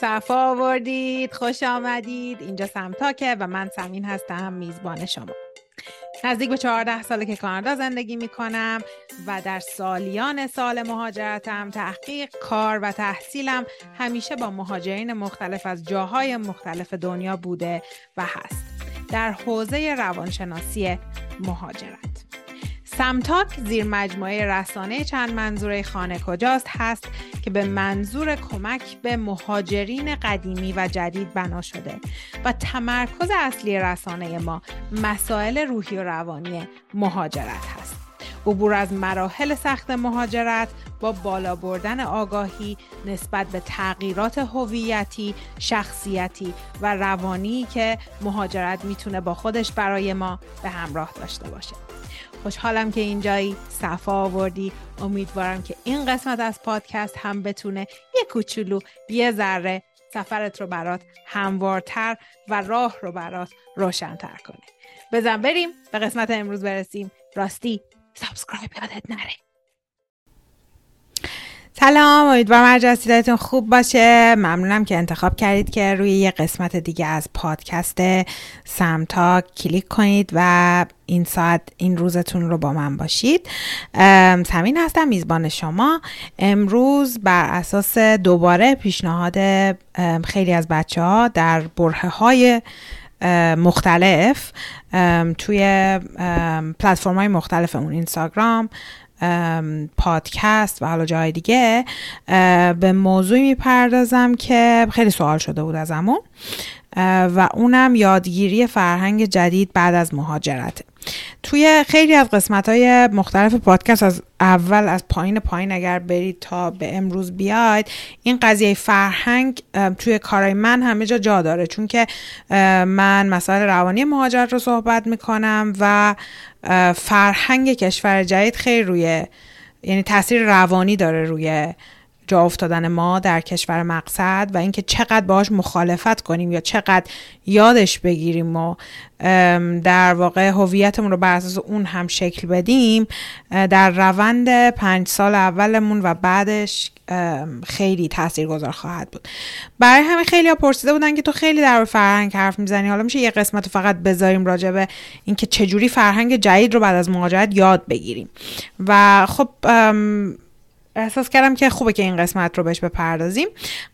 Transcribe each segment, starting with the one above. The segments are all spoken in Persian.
صفا آوردید خوش آمدید. اینجا سمتاکه و من سمین هستم میزبان شما. نزدیک به 14 ساله که کانادا زندگی می کنم و در سالیان سال مهاجرتم تحقیق کار و تحصیلم همیشه با مهاجرین مختلف از جاهای مختلف دنیا بوده و هست. در حوزه روانشناسی مهاجرت. سمتاک زیر مجموعه رسانه چند منظوره خانه کجاست هست که به منظور کمک به مهاجرین قدیمی و جدید بنا شده و تمرکز اصلی رسانه ما مسائل روحی و روانی مهاجرت هست. عبور از مراحل سخت مهاجرت با بالا بردن آگاهی نسبت به تغییرات هویتی، شخصیتی و روانی که مهاجرت می‌تونه با خودش برای ما به همراه داشته باشه. خوشحالم که اینجایی صفا آوردی. امیدوارم که این قسمت از پادکست هم بتونه یه کوچولو یه ذره سفرت رو برات هموارتر و راه رو برات روشنتر کنه. بزن بریم به قسمت امروز برسیم. راستی subscribe یادت نره. سلام امیدوارم هر جسیدتون خوب باشه. ممنونم که انتخاب کردید که روی یه قسمت دیگه از پادکست سمتا کلیک کنید و این ساعت این روزتون رو با من باشید. سمین هستم میزبان شما. امروز بر اساس دوباره پیشنهاد خیلی از بچه ها در بره های مختلف توی پلتفرم های مختلف اون اینستاگرام پادکست و حالا جای دیگه به موضوعی می‌پردازم که خیلی سوال شده بود از ازمون و اونم یادگیری فرهنگ جدید بعد از مهاجرت. توی خیلی از قسمت های مختلف پادکست از اول از پایین پایین اگر برید تا به امروز بیاید این قضیه فرهنگ توی کارای من همه جا جا داره. چون که من مسائل روانی مهاجرت رو صحبت می‌کنم و فرهنگ کشور جدید خیلی روی یعنی تاثیر روانی داره روی جا افتادن ما در کشور مقصد و اینکه چقدر باهاش مخالفت کنیم یا چقدر یادش بگیریم و در واقع هویتمون رو بر اساس اون هم شکل بدیم در روند پنج سال اولمون و بعدش خیلی تاثیرگذار خواهد بود. برای همین خیلی ها پرسیده بودن که تو خیلی در فرهنگ حرف می‌زنی. حالا میشه یه قسمت فقط بذاریم راجع به اینکه چجوری فرهنگ جدید رو بعد از مهاجرت یاد بگیریم. و خب احساس کردم که خوبه که این قسمت رو بهش بپردازیم.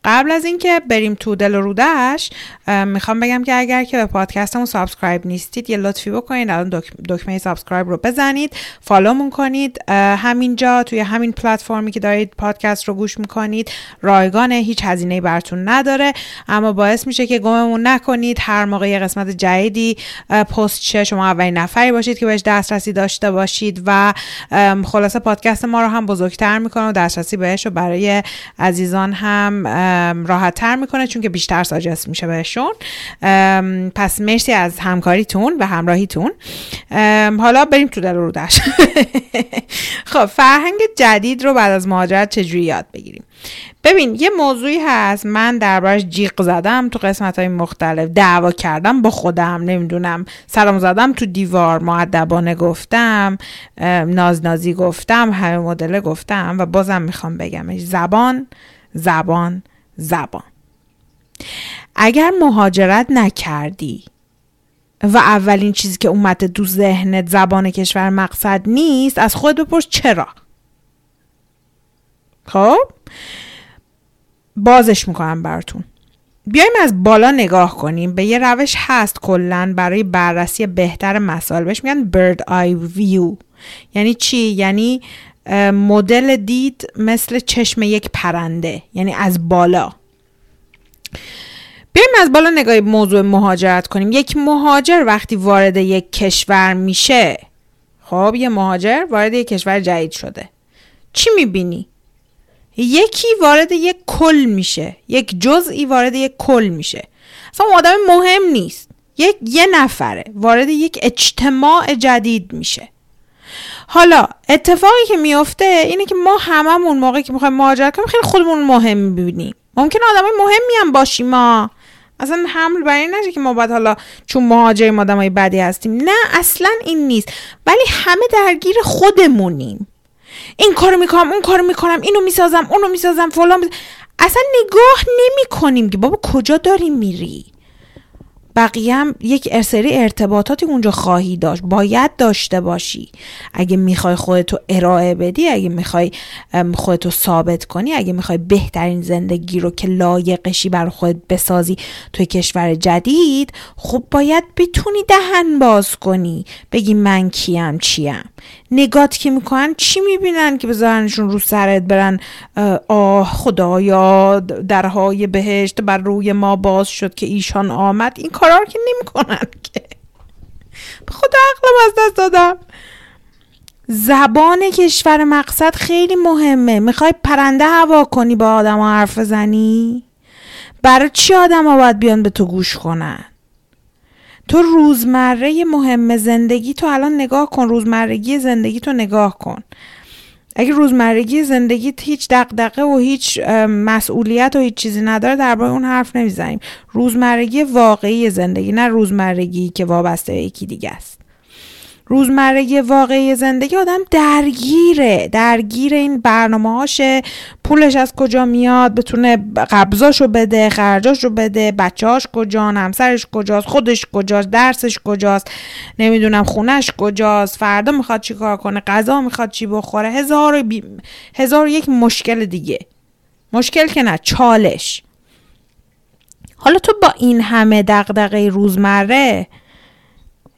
قبل از اینکه بریم تو دل و رودش می‌خوام بگم که اگر که به پادکستمون subscribe نیستید یه لطفی بکنید الان دکمه subscribe رو بزنید follow مون کنید. همینجا توی همین پلتفرمی که دارید پادکست رو گوش می‌کنید رایگانه هیچ هزینه براتون نداره اما باعث میشه که گممون نکنید. هر موقع یه قسمت جدیدی پست شه شما اولین نفری باشید که بهش دسترسی داشته باشید و خلاصه پادکست ما رو هم بزرگتر می‌کنه. و دسترسی بهش رو برای عزیزان هم راحت تر می‌کنه چون که بیشتر ساجست میشه بهشون. پس مرسی از همکاریتون و همراهیتون. حالا بریم تو دل رودش خب فرهنگ جدید رو بعد از مهاجرت چجوری یاد بگیریم؟ ببین یه موضوعی هست. من دربارش جیغ زدم تو قسمت های مختلف. دعوا کردم با خودم نمی‌دونم. سلام زدم تو دیوار. معدبانه گفتم نازنازی گفتم همه مدل گفتم و بازم می‌خوام بگم زبان زبان زبان. اگر مهاجرت نکردی و اولین چیزی که اومده دو ذهنت زبان کشور مقصد نیست از خود بپرس چرا؟ خب؟ بازش می‌کنم براتون. بیایم از بالا نگاه کنیم. به یه روش هست کلا برای بررسی بهتر مسائل. بهش میگن برد آی ویو یعنی چی؟ یعنی مدل دید مثل چشم یک پرنده. یعنی از بالا. بیایم از بالا نگاه موضوع مهاجرت کنیم. یک مهاجر وقتی وارد یک کشور میشه خب یه مهاجر وارد یک کشور جدید شده. چی می‌بینی؟ یکی وارد یک کل میشه. یک جزئی وارد یک کل میشه. اصلا آدم مهم نیست. یک یه نفره وارد یک اجتماع جدید میشه. حالا اتفاقی که میفته اینه که ما هممون موقعی که می‌خوایم مهاجرت کنیم خیلی خودمون مهم می‌بینیم ممکن آدم مهمی هم باشیم ما اصلا حمل بر این نشه که ما باید حالا چون مهاجریم آدمای بدی هستیم. نه اصلا این نیست. ولی همه درگیر خودمونیم. این کارو می‌کنم اون کارو می‌کنم اینو می‌سازم اونو می‌سازم فلان اصلا نگاه نمی کنیم که بابا کجا داری میری؟ بقیه هم یک سری ارتباطاتی اونجا خواهی داشت. باید داشته باشی. اگه می‌خوای خودتو ارائه بدی اگه می‌خوای خودتو ثابت کنی اگه می‌خوای بهترین زندگی رو که لایقشی بر خودت بسازی توی کشور جدید خب باید بتونی دهن باز کنی. بگی من کیم چیم. نگات که می‌کنن چی می‌بینن که بذارنشون رو سرت برن؟ آه خدایا درهای بهشت بر روی ما باز شد که ایشان آمد. این کارا رو که نمی‌کنن که. به خدا عقلم از دست دادم. زبان کشور مقصد خیلی مهمه. می‌خوای پرنده هوا کنی با آدم حرف زنی برای چی آدم ها باید بیان به تو گوش کنن؟ تو روزمره مهم زندگی تو الان نگاه کن. روزمرگی زندگی تو نگاه کن. اگه روزمرگی زندگی هیچ دقدقه و هیچ مسئولیت و هیچ چیزی نداره درباره اون حرف نمی‌زنیم. روزمرگی واقعی زندگی نه روزمرگی که وابسته به یکی دیگه است. روزمرگی واقعی زندگی آدم درگیره. درگیر این برنامه هاشه پولش از کجا میاد؟ بتونه قبضاشو بده خرجاشو بده. بچهاش کجا همسرش کجاست؟ خودش کجاست؟ درسش کجاست؟ نمی‌دونم خونش کجاست؟ فردا می‌خواد چی کار کنه؟ غذا می‌خواد چی بخوره؟ هزار, بی... هزار یک مشکل دیگه. مشکل که نه چالش. حالا تو با این همه دقدقه روزمره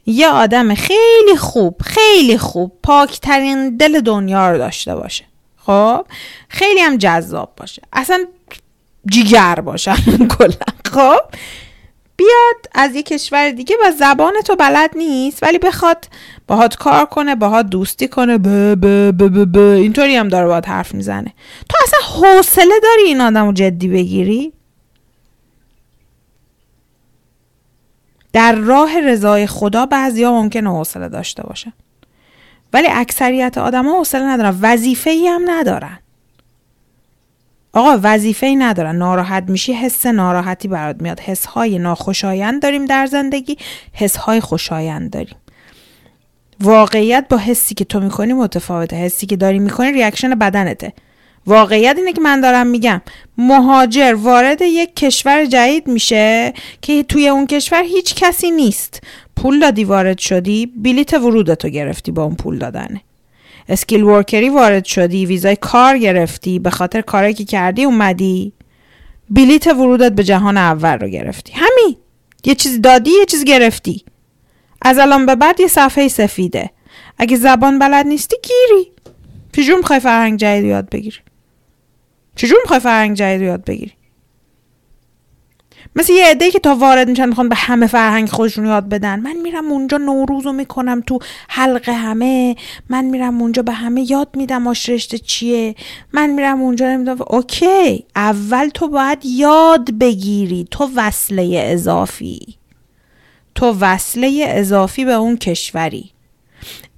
یه آدم خیلی خوب خیلی خوب پاکترین دل دنیا رو داشته باشه. خب؟ خیلی هم جذاب باشه. اصلا جیگر باشه کلا. خب؟ بیاد از یه کشور دیگه و زبان تو بلد نیست ولی بخواد باهات کار کنه باهات دوستی کنه. به به به به اینطوری هم داره باهات حرف می‌زنه. تو اصلا حوصله داری این آدم رو جدی بگیری؟ در راه رضای خدا بعضیا ممکنه حوصله داشته باشه. ولی اکثریت آدما حوصله ندارن. وظیفه ای هم ندارن. آقا وظیفه ای ندارن. ناراحت میشی حس ناراحتی برات میاد. حس های ناخوشایند داریم در زندگی. حس های خوشایند داریم. واقعیت با حسی که تو می‌کنی متفاوته. حسی که داری می‌کنی ریاکشن بدنته. واقعیت اینه که من دارم میگم. مهاجر وارد یک کشور جدید میشه که توی اون کشور هیچ کسی نیست. پول دادی وارد شدی بلیت ورودتو گرفتی با اون پول دادنه اسکیل ورکری وارد شدی ویزای کار گرفتی به خاطر کاری که کردی اومدی. بلیت ورودت به جهان اول رو گرفتی. همین. یه چیز دادی یه چیز گرفتی. از الان به بعد یه صفحه سفیده. اگه زبان بلد نیستی گیری. چجور می‌خوای فرهنگ جدید یاد بگیری. چجور می‌خوای فرهنگ جدید رو یاد بگیری؟ مثل یه عده که تا وارد میشن می‌خوان به همه فرهنگ خودشون یاد بدن. من میرم اونجا نوروز رو می‌کنم تو حلقه همه. من میرم اونجا به همه یاد میدم آش رشته چیه. من میرم اونجا نمی‌دونم. اوکی. اول تو باید یاد بگیری. تو وصله اضافی. تو وصله اضافی به اون کشوری.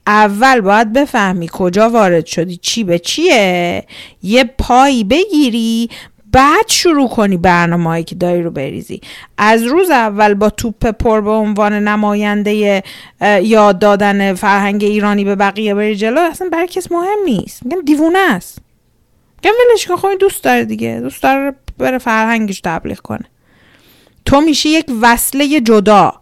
اول باید بفهمی کجا وارد شدی چی به چیه؟ یه پایی بگیری بعد شروع کنی برنامه هایی که داری رو بریزی. از روز اول با توپ پر به عنوان نماینده یاد دادن فرهنگ ایرانی به بقیه بری جلو اصلا برای کس مهم نیست. میگم دیوونه است. میگم ولش کن دوست داره دیگه. دوست داره بره فرهنگش تبلیغ کنه. تو میشی یک وصله جدا.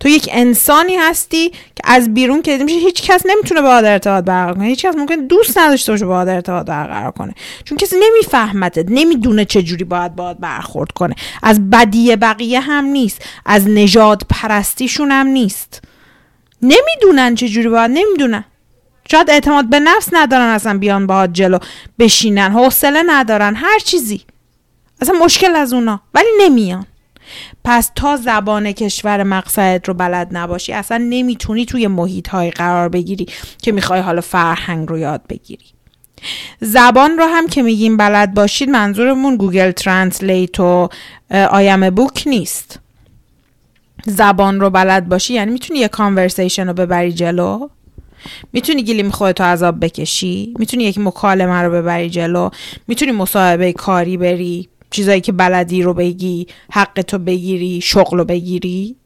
تو یک انسانی هستی که از بیرون که میشه هیچ کس نمی‌تونه با ارتباط برقرار کنه. هیچ کس ممکن دوست نداشته باشه با ارتباط برقرار کنه. چون کسی نمیفهمتت نمی‌دونه چه جوری باید باید برخورد کنه. از بدی بقیه هم نیست از نجات پرستیشون هم نیست. نمی‌دونن چه جوری باید نمی‌دونن. شاید اعتماد به نفس ندارن اصلا بیان باهات جلو بشینن حوصله ندارن هر چیزی. اصلا مشکل از اونا ولی نمیان. پس تا زبان کشور مقصدت رو بلد نباشی اصلا نمی‌تونی توی محیط های قرار بگیری که می‌خوای حالا فرهنگ رو یاد بگیری. زبان رو هم که میگیم بلد باشید منظورمون Google Translate و I'm book نیست. زبان رو بلد باشی یعنی می‌تونی یه conversation رو ببری جلو. می‌تونی گلیم خودتو عذاب بکشی. می‌تونی یک مکالمه رو ببری جلو. می‌تونی مصاحبه کاری بری. چیزایی که بلدی رو بگی حق تو بگیری شغل رو بگیری؟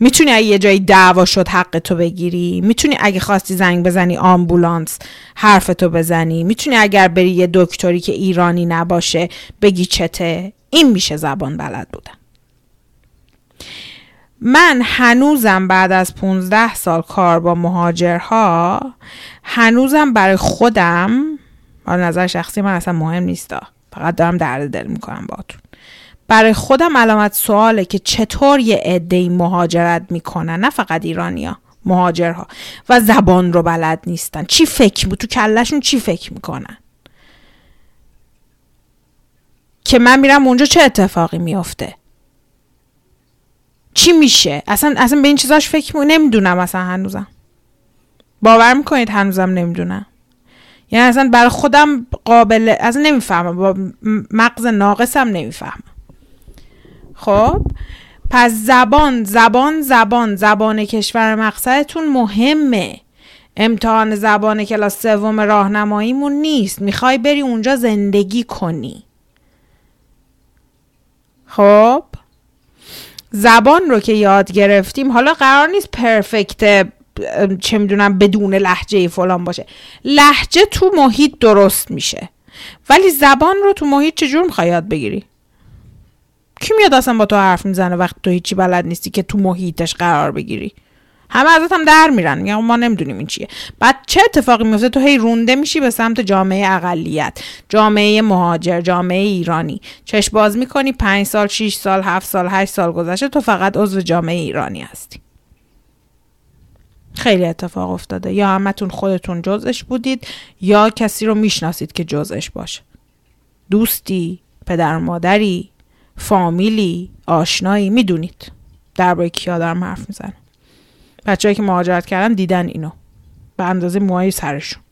می‌تونی اگه یه جایی دعوا شد حق تو بگیری؟ می‌تونی اگه خواستی زنگ بزنی آمبولانس حرف تو بزنی؟ می‌تونی اگر بری یه دکتری که ایرانی نباشه بگی چته؟ این میشه زبان بلد بودن. من هنوزم بعد از 15 سال کار با مهاجرها هنوزم برای خودم نظر شخصی من اصلا مهم نیست فقط دارم درد دل می‌کنم باتون برای خودم علامت سواله که چطور یه عده مهاجرت می‌کنن نه فقط ایرانیا مهاجرها. و زبان رو بلد نیستن. چی فکر تو کلشون چی فکر می‌کنن؟ که من میرم اونجا چه اتفاقی میافته؟ چی میشه؟ اصلا اصلا به این چیزاش فکر می... نمی‌دونم اصلا هنوزم. باور می‌کنید هنوزم نمی‌دونم. یعنی اصلا برای خودم قابل اصلا نمی‌فهمم. با مغز ناقصم نمی‌فهمم. خب؟ پس زبان زبان زبان. زبان کشور مقصدتون مهمه. امتحان زبان کلاس سوم راهنماییمون نیست. می‌خوای بری اونجا زندگی کنی. خب؟ زبان رو که یاد گرفتیم حالا قرار نیست پرفکت چه می‌دونم بدون لحجه فلان باشه. لحجه تو محیط درست میشه. ولی زبان رو تو محیط چجور می‌خوای یاد بگیری؟ کی میاد اصلا با تو حرف می‌زنه وقتی تو هیچی بلد نیستی که تو محیطش قرار بگیری؟ همه ازت هم در میرن. میگن ما نمی‌دونیم این چیه. بعد چه اتفاقی میفته تو هی رونده میشی به سمت جامعه اقلیت جامعه مهاجر جامعه ایرانی. چش باز می‌کنی پنج سال 6 سال هفت سال هشت سال گذشته تو فقط عضو جامعه ایرانی هستی. خیلی اتفاق افتاده. یا همتون خودتون جزش بودید یا کسی رو می‌شناسید که جزش باشه. دوستی پدر مادری فامیلی آشنایی می‌دونید. درباره کیا دارم حرف می‌زنم. بچههایی که مهاجرت کردن دیدن اینو. به اندازه موهای سرشون.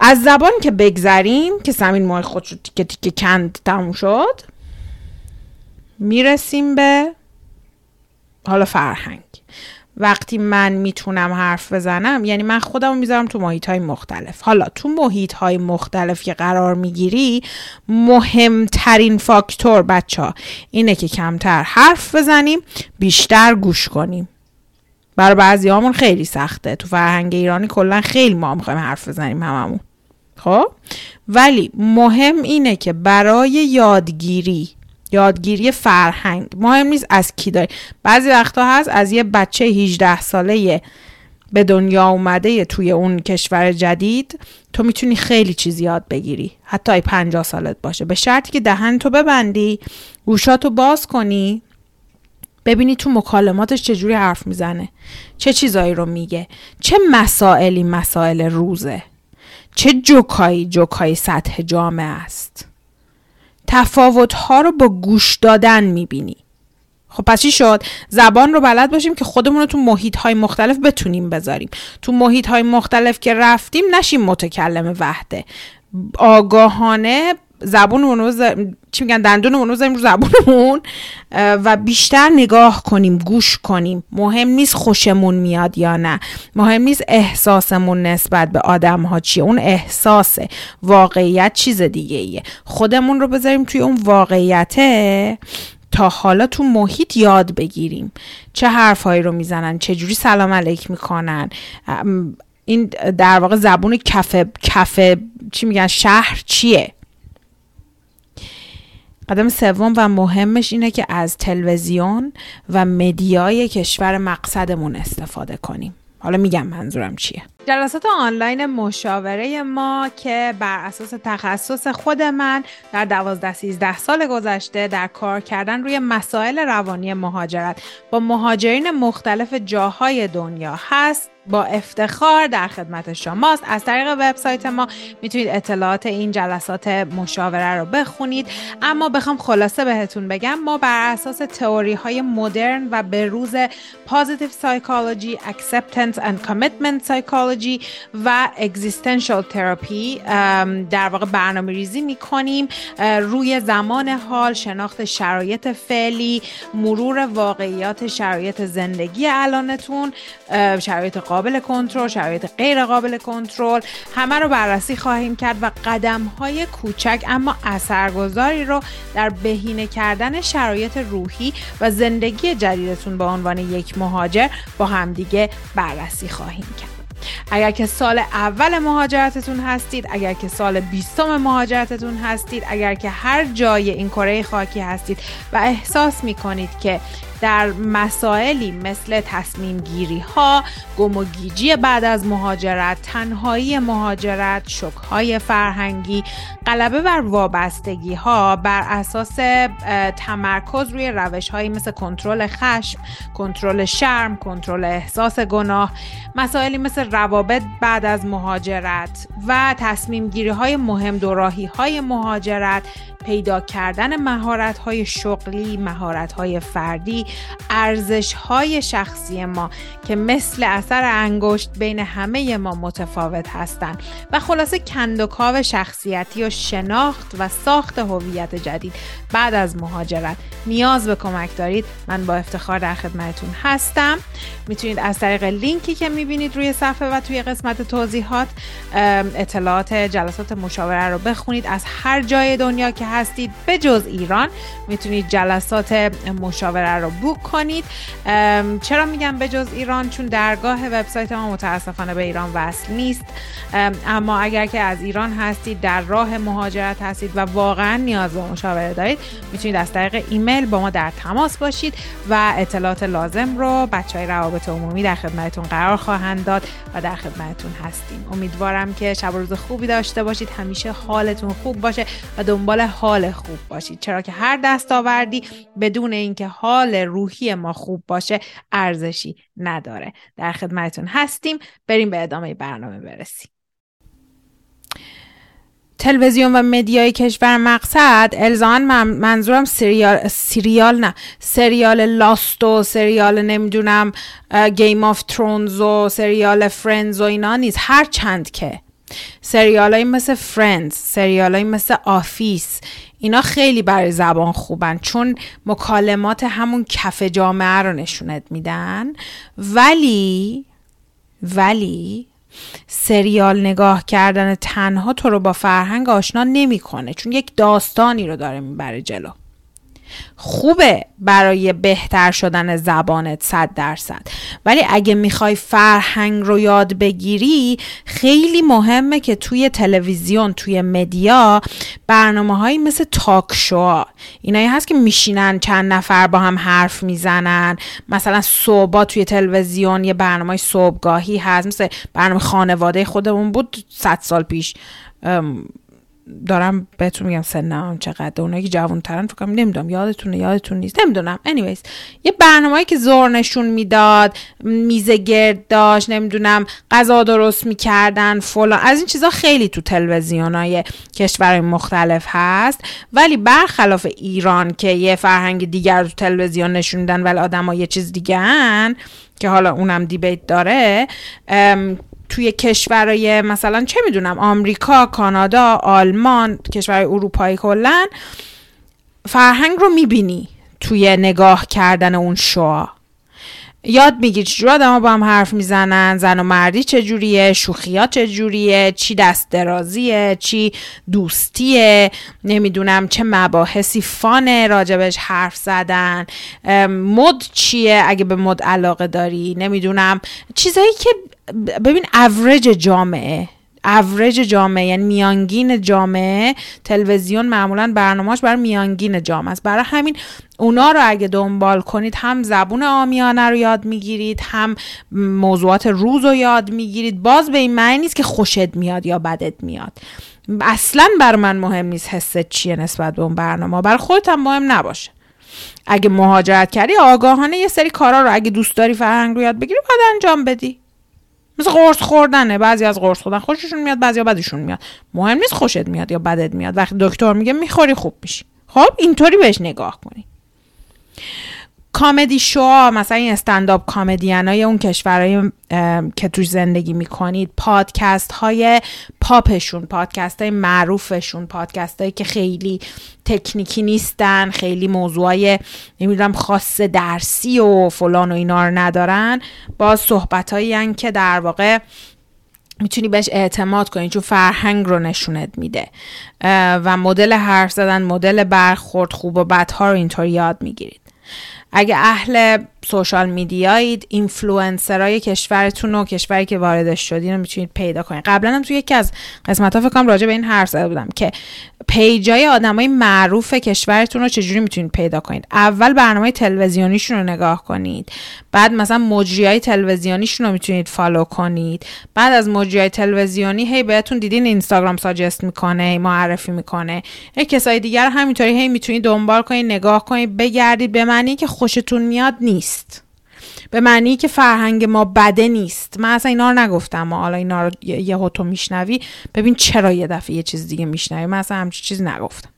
از زبان که بگذریم که سمین موهای خودشو تیکه تیکه کند تموم شد می‌رسیم به حالا فرهنگ. وقتی من می‌تونم حرف بزنم یعنی من خودم می‌ذارم تو محیط های مختلف. حالا تو محیط های مختلف که قرار می‌گیری مهمترین فاکتور بچه ها اینه که کمتر حرف بزنیم بیشتر گوش کنیم. برای بعضی همون خیلی سخته. تو فرهنگ ایرانی کلا خیلی ما می‌خوایم حرف بزنیم هممون. خب؟ ولی مهم اینه که برای یادگیری یادگیری فرهنگ. مهم نیست از کی داری. بعضی وقتا هست از یه بچه 18 ساله به دنیا اومده توی اون کشور جدید تو می‌تونی خیلی چیز یاد بگیری. حتی ای 50 سالت باشه. به شرطی که دهن تو ببندی گوشاتو باز کنی ببینی تو مکالماتش چجوری حرف می‌زنه. چه چیزایی رو میگه. چه مسائلی مسائل روزه. چه جوکایی جوکایی سطح جامعه است. تفاوت ها رو با گوش دادن می‌بینی. خب پس چی شد؟ زبان رو بلد باشیم که خودمون رو تو محیط های مختلف بتونیم بذاریم. تو محیط های مختلف که رفتیم نشیم متکلم وحده. آگاهانه زبونمون چی میگن دندونمون رو بذاریم رو زبونمون و بیشتر نگاه کنیم گوش کنیم. مهم نیست خوشمون میاد یا نه. مهم نیست احساسمون نسبت به آدم ها چیه. اون احساس واقعیت چیز دیگه ایه خودمون رو بذاریم توی اون واقعیته تا حالا تو محیط یاد بگیریم. چه حرفهایی رو می‌زنن چه جوری سلام علیک می‌کنن. این در واقع زبون کفه کفه چی میگن شهر چیه؟ قدم سوم و مهمش اینه که از تلویزیون و مدیای کشور مقصدمون استفاده کنیم. حالا میگم منظورم چیه؟ جلسات آنلاین مشاوره ما که بر اساس تخصص خود من در دوازده سیزده سال گذشته در کار کردن روی مسائل روانی مهاجرت با مهاجرین مختلف جاهای دنیا هست. با افتخار در خدمت شماست. از طریق وبسایت ما می‌تونید اطلاعات این جلسات مشاوره رو بخونید. اما بخوام خلاصه بهتون بگم ما بر اساس تئوری های مدرن و به روز positive psychology acceptance and commitment سایکولوژی و existential therapy در واقع برنامه ریزی می‌کنیم روی زمان حال شناخت شرایط فعلی مرور واقعیات شرایط زندگی الانتون شرایط قابل کنترل شرایط غیر قابل کنترل همه رو بررسی خواهیم کرد و قدم های کوچک اما اثرگذاری رو در بهینه کردن شرایط روحی و زندگی جدیدتون به عنوان یک مهاجر با همدیگه بررسی خواهیم کرد. اگر که سال اول مهاجرتتون هستید اگر که سال بیستم مهاجرتتون هستید اگر که هر جای این کره خاکی هستید و احساس می کنید که در مسائلی مثل تصمیم گیری ها، گم و گیجی بعد از مهاجرت، تنهایی مهاجرت، شک های فرهنگی، غلبه بر وابستگی ها بر اساس تمرکز روی روش هایی مثل کنترل خشم، کنترل شرم، کنترل احساس گناه، مسائلی مثل روابط بعد از مهاجرت و تصمیم گیری های مهم دوراهی های مهاجرت پیدا کردن مهارت های شغلی، مهارت های فردی، ارزش های شخصی ما که مثل اثر انگشت بین همه ما متفاوت هستند و خلاصه کندوکاو شخصیتی و شناخت و ساخت هویت جدید بعد از مهاجرت. نیاز به کمک دارید. من با افتخار در خدمتتون هستم. می‌تونید از طریق لینکی که می‌بینید روی صفحه و توی قسمت توضیحات اطلاعات جلسات مشاوره رو بخونید. از هر جای دنیا که هستید. به جز ایران می‌تونید جلسات مشاوره رو بوک کنید. چرا میگم به جز ایران؟ چون درگاه وبسایت ما متاسفانه به ایران وصل نیست. اما اگر که از ایران هستید در راه مهاجرت هستید و واقعا نیاز به مشاوره دارید می‌تونید از طریق ایمیل با ما در تماس باشید و اطلاعات لازم رو بچه های روابط عمومی در خدمتتون قرار خواهند داد و در خدمتتون هستیم. امیدوارم که شب روز خوبی داشته باشید. همیشه حالتون خوب باشه و دنبال حال خوب باشید چرا که هر دستاوردی بدون اینکه حال روحی ما خوب باشه ارزشی نداره. در خدمتتون هستیم. بریم به ادامه برنامه برسیم. تلویزیون و مدیای کشور مقصد. الزان منظورم سریال سریال نه. سریال لاست و سریال نمی‌دونم Game of Thrones و سریال Friends و اینا نیست. هر چند که سریال های مثل Friends سریال های مثل Office اینا خیلی برای زبان خوبن چون مکالمات همون کف جامعه رو نشونت میدن. ولی ولی سریال نگاه کردن تنها تو رو با فرهنگ آشنا نمی‌کنه چون یک داستانی رو داره می‌بره جلو. خوبه برای بهتر شدن زبانت صد درصد. ولی اگه می‌خوای فرهنگ رو یاد بگیری خیلی مهمه که توی تلویزیون توی مدیا برنامه هایی مثل تاک شو اینایی هست که میشینن چند نفر با هم حرف می‌زنن. مثلا صبح توی تلویزیون یه برنامه صبحگاهی هست مثل برنامه خانواده خودمون بود صد سال پیش دارم بهتون میگم سنم چقدر اونایی که جوان ترن فکر نمی‌دونم یادتونه یادتون نیست نمی‌دونم. Anyways یه برنامه‌ای که زور نشون می‌داد میز گرد داشت نمی‌دونم غذا درست می‌کردن فلان از این چیزا خیلی تو تلویزیونای کشور مختلف هست. ولی برخلاف ایران که یه فرهنگ دیگر تو تلویزیون نشون میدن ولی آدما یه چیز دیگه که حالا اونم دیبیت داره توی کشورهای مثلا چه می‌دونم آمریکا کانادا آلمان کشورهای اروپایی کلا فرهنگ رو می‌بینی توی نگاه کردن اون شوا یاد می‌گیری چجور آدم با هم حرف می‌زنن زن و مردی چجوریه شوخیات چجوریه چی دست درازیه چی دوستیه نمی‌دونم چه مباحثی فانه راجبش حرف زدن مد چیه؟ اگه به مد علاقه داری نمی‌دونم. چیزایی که ببین اوریج جامعه اوریج جامعه یعنی میانگین جامعه تلویزیون معمولا برنامهش برای میانگین جامعه است. برای همین اونا رو اگه دنبال کنید هم زبون آمیانه رو یاد می‌گیرید هم موضوعات روز رو یاد می‌گیرید. باز به این معنی نیست که خوشت میاد یا بدت میاد. اصلا بر من مهم نیست حست چیه نسبت به اون برنامه. بر خودت هم مهم نباشه. اگه مهاجرت کردی آگاهانه یه سری کارا رو اگه دوست داری فرهنگ رو یاد بگیری باید انجام بدی. مثل قرص خوردنه. بعضی از قرص خوردن خوششون میاد بعضی بدشون میاد. مهم نیست خوشت میاد یا بدت میاد. وقتی دکتر میگه می‌خوری خوب میشی. خب اینطوری بهش نگاه کنی. کامدی شو مثلا این استنداپ کامدین های اون کشورهای که توش زندگی می‌کنید پادکست های پاپشون پادکست های معروفشون پادکست هایی که خیلی تکنیکی نیستن خیلی موضوع های نمی‌دونم خاص درسی و فلان و اینا رو ندارن باز صحبت هایی که در واقع می‌تونی بهش اعتماد کنی چون فرهنگ رو نشونت میده. و مدل حرف زدن مدل برخورد خوب و بدها رو اینطور یاد می‌گیرید. اگه أهل social media یید اینفلوئنسرای کشورتون و کشوری که واردش شدین رو می‌تونید پیدا کنید قبلا هم توی یکی از قسمت ها فکر کنم راجع به این حرف زده بودم که پیجای آدمای معروف کشورتون رو چجوری می‌تونید پیدا کنید؟ اول برنامه تلویزیونیشون رو نگاه کنید. بعد مثلا مجری های تلویزیونیشون رو می‌تونید فالو کنید. بعد از مجری های تلویزیونی هی بهتون دیدین اینستاگرام ساجست می‌کنه معرفی می‌کنه. هی کسای دیگر همینطوری هی می‌تونید دنبال کنید نگاه کنید بگردید. به معنی که خوشتون میاد نیست. به معنی که فرهنگ ما بده نیست. من اصلا اینا رو نگفتم. ما حالا اینا رو یه هوتو میشنوی ببین چرا یه دفعه یه چیز دیگه میشنوی. من اصلا همچین چیز نگفتم.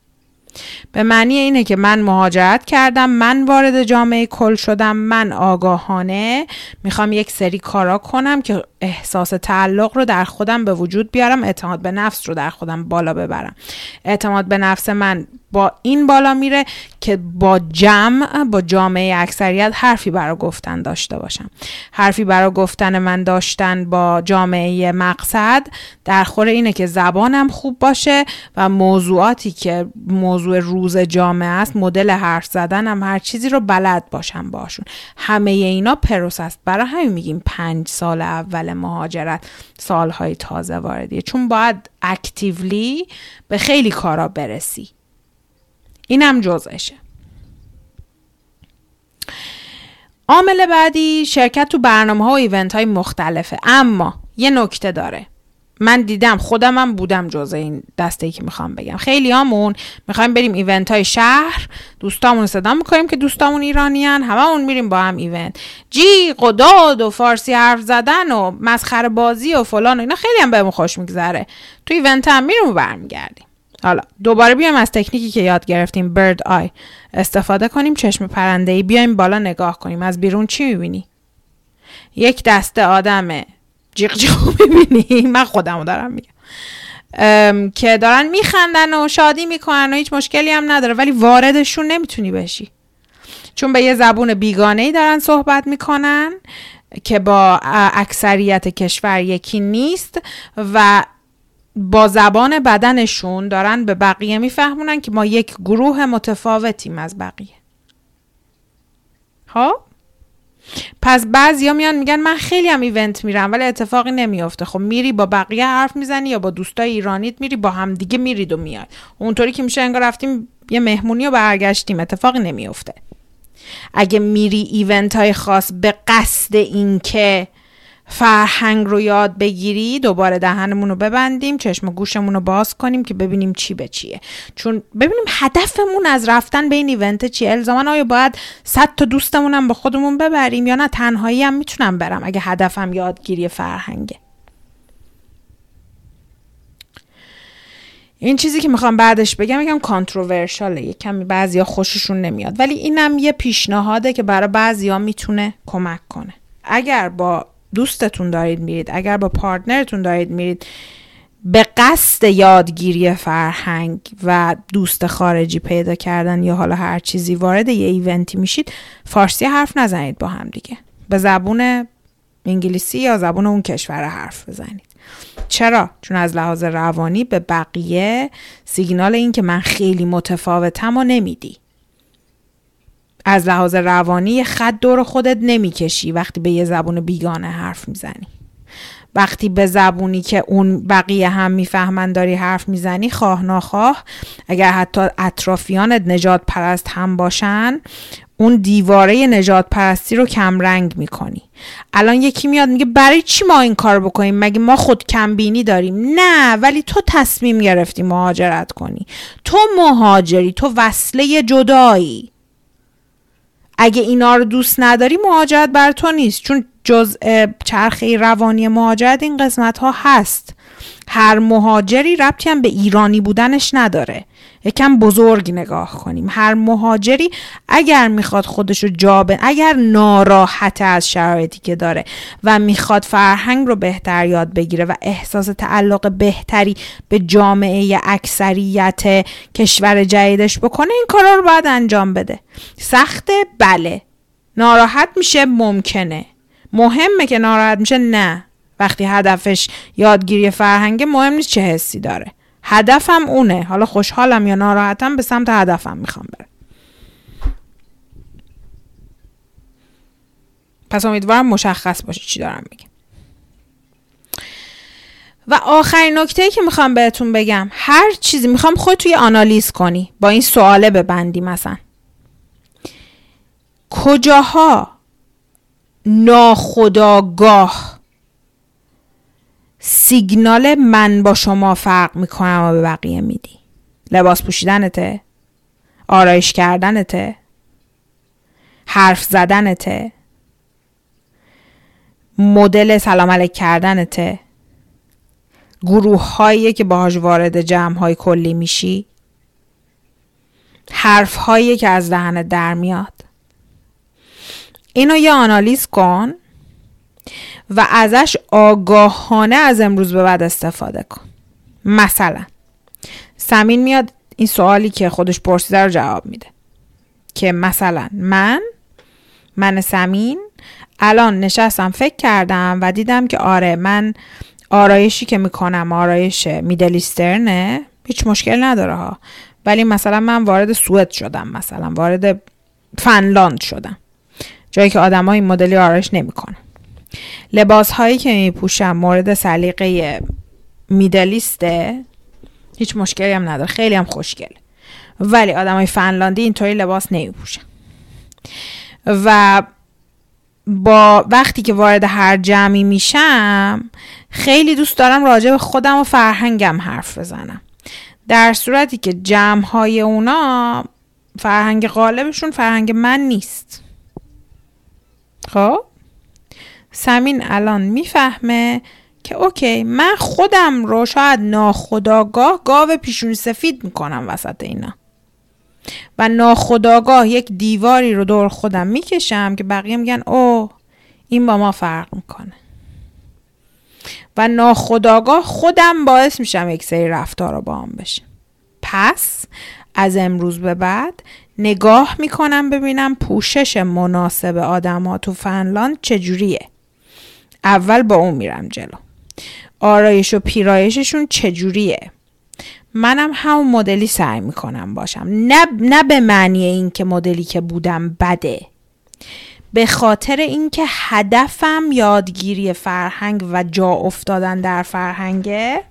به معنی اینه که من مهاجرت کردم من وارد جامعه کل شدم من آگاهانه می‌خوام یک سری کارا کنم که احساس تعلق رو در خودم به وجود بیارم اعتماد به نفس رو در خودم بالا ببرم. اعتماد به نفس من با این بالا میره که با جمع با جامعه اکثریت حرفی برای گفتن داشته باشم. حرفی برای گفتن من داشتن با جامعه مقصد در خور اینه که زبانم خوب باشه و موضوعاتی که موضوع روز جامعه است مدل حرف زدنم هر چیزی رو بلد باشم باشون همه اینا پروس است. برای همین میگیم پنج سال اول مهاجرت سالهای تازه واردیه چون باید اکتیولی به خیلی کارا برسی. اینم جزشه عامل بعدی شرکت تو برنامه ها و event های مختلفه اما یه نکته داره. من دیدم خودمم بودم جزء این دسته ای که می‌خوام بگم. خیلی همون می‌خوایم بریم event های شهر دوستامون صدا می‌کنیم که دوستامون ایرانیان همه اون میریم با هم event. جیغ و داد و فارسی حرف زدن و مسخره بازی و فلان و اینا خیلی هم بهمون خوش میگذره. تو event هم میریم و برمیگردیم. حالا دوباره بیایم از تکنیکی که یاد گرفتیم bird eye استفاده کنیم چشم پرنده ای بیایم بالا نگاه کنیم. از بیرون چی می‌بینی؟ یک دسته آدم جیغ جیغ می‌بینی؟ من خودمو دارم میگم. که دارن میخندن و شادی می‌کنن و هیچ مشکلی هم نداره ولی واردشون نمی‌تونی بشی. چون به یه زبون بیگانه ای دارن صحبت می‌کنن که با اکثریت کشور یکی نیست و با زبان بدنشون دارن به بقیه میفهمونن که ما یک گروه متفاوتیم از بقیه. خب؟ پس بعضیا میان میگن من خیلی هم ایونت میرم ولی اتفاقی نمیافته. خب میری با بقیه حرف می‌زنی یا با دوستای ایرانیت میری با هم دیگه میرید و میاد اونطوری که میشه انگار رفتیم یه مهمونی و برگشتیم. اتفاقی نمیافته. اگه میری ایونت های خاص به قصد اینکه فرهنگ رو یاد بگیری دوباره دهنمون رو ببندیم چشم و گوشمون رو باز کنیم که ببینیم چی به چیه. چون ببینیم هدفمون از رفتن به این ایونت چیه. الزاما آیا باید صد تا دوستمون هم با خودمون ببریم یا نه؟ تنهایی هم می‌تونم برم اگه هدفم یادگیری فرهنگه. این چیزی که می‌خوام بعدش بگم یکم کانتروورشاله یه کمی بعضیا خوششون نمیاد. ولی اینم یه پیشنهاده که برای بعضیا می‌تونه کمک کنه. اگر با دوستتون دارید میرید. اگر با پارتنرتون دارید میرید به قصد یادگیری فرهنگ و دوست خارجی پیدا کردن یا حالا هر چیزی وارد یه ایونتی میشید فارسی حرف نزنید با هم دیگه. به زبون انگلیسی یا زبون اون کشور حرف بزنید. چرا؟ چون از لحاظ روانی به بقیه سیگنال این که من خیلی متفاوتم و نمیدی. از لحاظ روانی خط دور خودت نمی‌کشی وقتی به یه زبون بیگانه حرف می‌زنی. وقتی به زبونی که اون بقیه هم می‌فهمن داری حرف می‌زنی خواه ناخواه اگر حتی اطرافیانت نجات پرست هم باشن اون دیواره نجات پرستی رو کمرنگ می‌کنی. الان یکی میاد میگه برای چی ما این کار بکنیم؟ مگه ما خود کمبینی داریم؟ نه ولی تو تصمیم گرفتی مهاجرت کنی. تو مهاجری تو وصله جدایی. اگه اینا رو دوست نداری مهاجرت بر تو نیست. چون جز چرخه روانی مهاجرت این قسمت ها هست. هر مهاجری ربطی هم به ایرانی بودنش نداره. یکم بزرگ نگاه کنیم. هر مهاجری اگر می‌خواد خودشو جا اگر ناراحت از شرایطی که داره و می‌خواد فرهنگ رو بهتر یاد بگیره و احساس تعلق بهتری به جامعه اکثریت کشور جدیدش بکنه این کارا رو باید انجام بده. سخته؟ بله. ناراحت میشه؟ ممکنه. مهمه که ناراحت میشه؟ نه. وقتی هدفش یادگیری فرهنگ مهم نیست چه حسی داره. هدفم اونه. حالا خوشحالم یا ناراحتم به سمت هدفم می‌خوام برم. پس امیدوارم مشخص باشه چی دارم میگم. و آخرین نکته که می‌خوام بهتون بگم هر چیزی می‌خوام خود توی آنالیز کنی. با این سواله ببندی مثلا. کجاها ناخداگاه سیگنال من با شما فرق می‌کنم و به بقیه میدی. لباس پوشیدنته آرایش کردنته حرف زدنته مدل سلام علیک کردنته گروه هایی که باهاش وارد جمع های کلی میشی حرف هایی که از دهنت در میاد. اینو یه آنالیز کن و ازش آگاهانه از امروز به بعد استفاده کن. مثلا سمین میاد این سوالی که خودش پرسیده رو جواب میده. که مثلا من من سمین الان نشستم فکر کردم و دیدم که آره من آرایشی که می‌کنم آرایش میدلیسترنه هیچ مشکل نداره ها. ولی مثلا من وارد سوئد شدم مثلا وارد فنلاند شدم. جایی که آدم این مدلی آرایش نمی‌کنن. لباس هایی که میپوشم مورد سلیقه میدلیسته هیچ مشکلی هم نداره خیلی هم خوشگله. ولی آدم های فنلاندی اینطوری لباس نمیپوشن. و با وقتی که وارد هر جمعی میشم خیلی دوست دارم راجع به خودم و فرهنگم حرف بزنم. در صورتی که جمع های اونا فرهنگ غالبشون فرهنگ من نیست. خب؟ سمین الان می‌فهمه که اوکی من خودم رو شاید ناخداگاه گاو پیشونی سفید می‌کنم وسط اینا. و ناخداگاه یک دیواری رو دور خودم می‌کشم که بقیه میگن او این با ما فرق می‌کنه. و ناخداگاه خودم باعث میشم یک سری رفتار رو با هم بشه. پس از امروز به بعد نگاه می‌کنم ببینم پوشش مناسب آدم ها تو فنلاند چجوریه. اول با اون میرم جلو. آرایش و پیرایششون چجوریه؟ منم همون مدلی سعی می‌کنم باشم. نه, نه به معنی اینکه مدلی که بودم بده. به خاطر اینکه هدفم یادگیری فرهنگ و جا افتادن در فرهنگه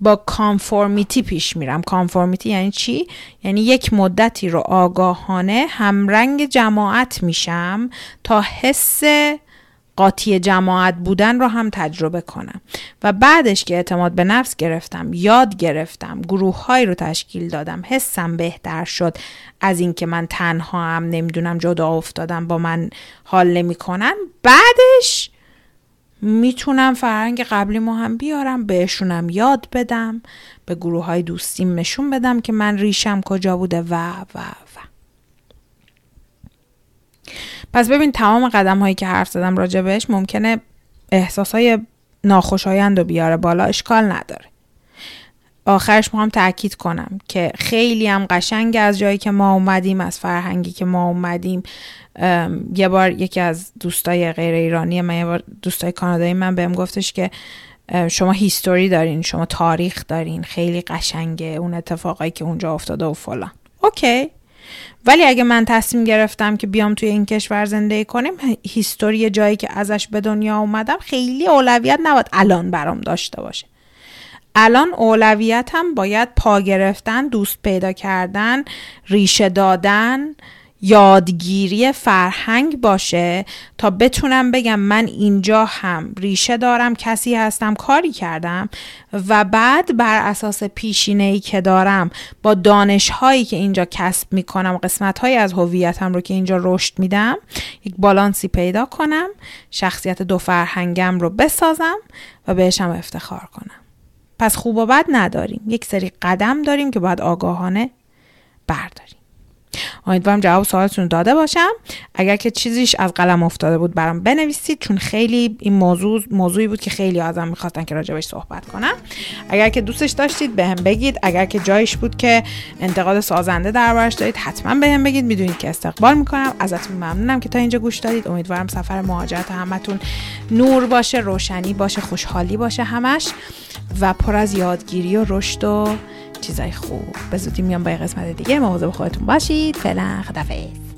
با کانفورمیتی پیش میرم. کانفورمیتی یعنی چی؟ یعنی یک مدتی رو آگاهانه همرنگ جماعت میشم تا حس قاطی جماعت بودن رو هم تجربه کنم. و بعدش که اعتماد به نفس گرفتم یاد گرفتم گروه های رو تشکیل دادم حسم بهتر شد از اینکه من تنها هم نمی‌دونم جدا افتادم با من حال نمی‌کنن. بعدش می‌تونم فرهنگ قبلی ما هم بیارم بهشونم یاد بدم به گروه های دوستیم نشون بدم که من ریشم کجا بوده و و و پس ببین تمام قدم هایی که حرف زدم راجع بهش ممکنه احساس های ناخوشایند و بیاره بالا اشکال نداره. آخرش هم تاکید کنم که خیلی هم قشنگ از جایی که ما اومدیم از فرهنگی که ما اومدیم یه بار یکی از دوستای غیر ایرانی من یه بار دوستای کانادایی من بهم گفتش که شما هیستوری دارین شما تاریخ دارین خیلی قشنگه اون اتفاقایی که اونجا افتاده و فلان. اوکی. ولی اگه من تصمیم گرفتم که بیام توی این کشور زندگی کنیم هیستوری جایی که ازش به دنیا اومدم خیلی اولویت نباید الان برام داشته باشه. الان اولویتم باید پا گرفتن دوست پیدا کردن ریشه دادن یادگیری فرهنگ باشه تا بتونم بگم من اینجا هم ریشه دارم کسی هستم کاری کردم و بعد بر اساس پیشینه ای که دارم با دانش هایی که اینجا کسب می‌کنم قسمت هایی از هویتم رو که اینجا رشد میدم یک بالانسی پیدا کنم شخصیت دو فرهنگم رو بسازم و بهشم افتخار کنم. پس خوب و بد نداریم. یک سری قدم داریم که باید آگاهانه برداریم. امیدوارم جواب سوالتون داده باشم. اگر که چیزیش از قلم افتاده بود برام بنویسید چون خیلی این موضوع موضوعی بود که خیلی ازم می‌خواستن که راجبش صحبت کنم اگر که دوستش داشتید بهم به بگید. اگر که جایش بود که انتقاد سازنده دربارش دارید حتما بهم به بگید. می‌دونید که استقبال می‌کنم. ازتون ممنونم که تا اینجا گوش دادید. امیدوارم سفر مهاجرت همتون نور باشه روشنی باشه خوشحالی باشه همش و پر از یادگیری و رشد و چیزای خوب. به زودی میام با قسمت دیگه. مواظب خودتون باشید. فعلا خدافظ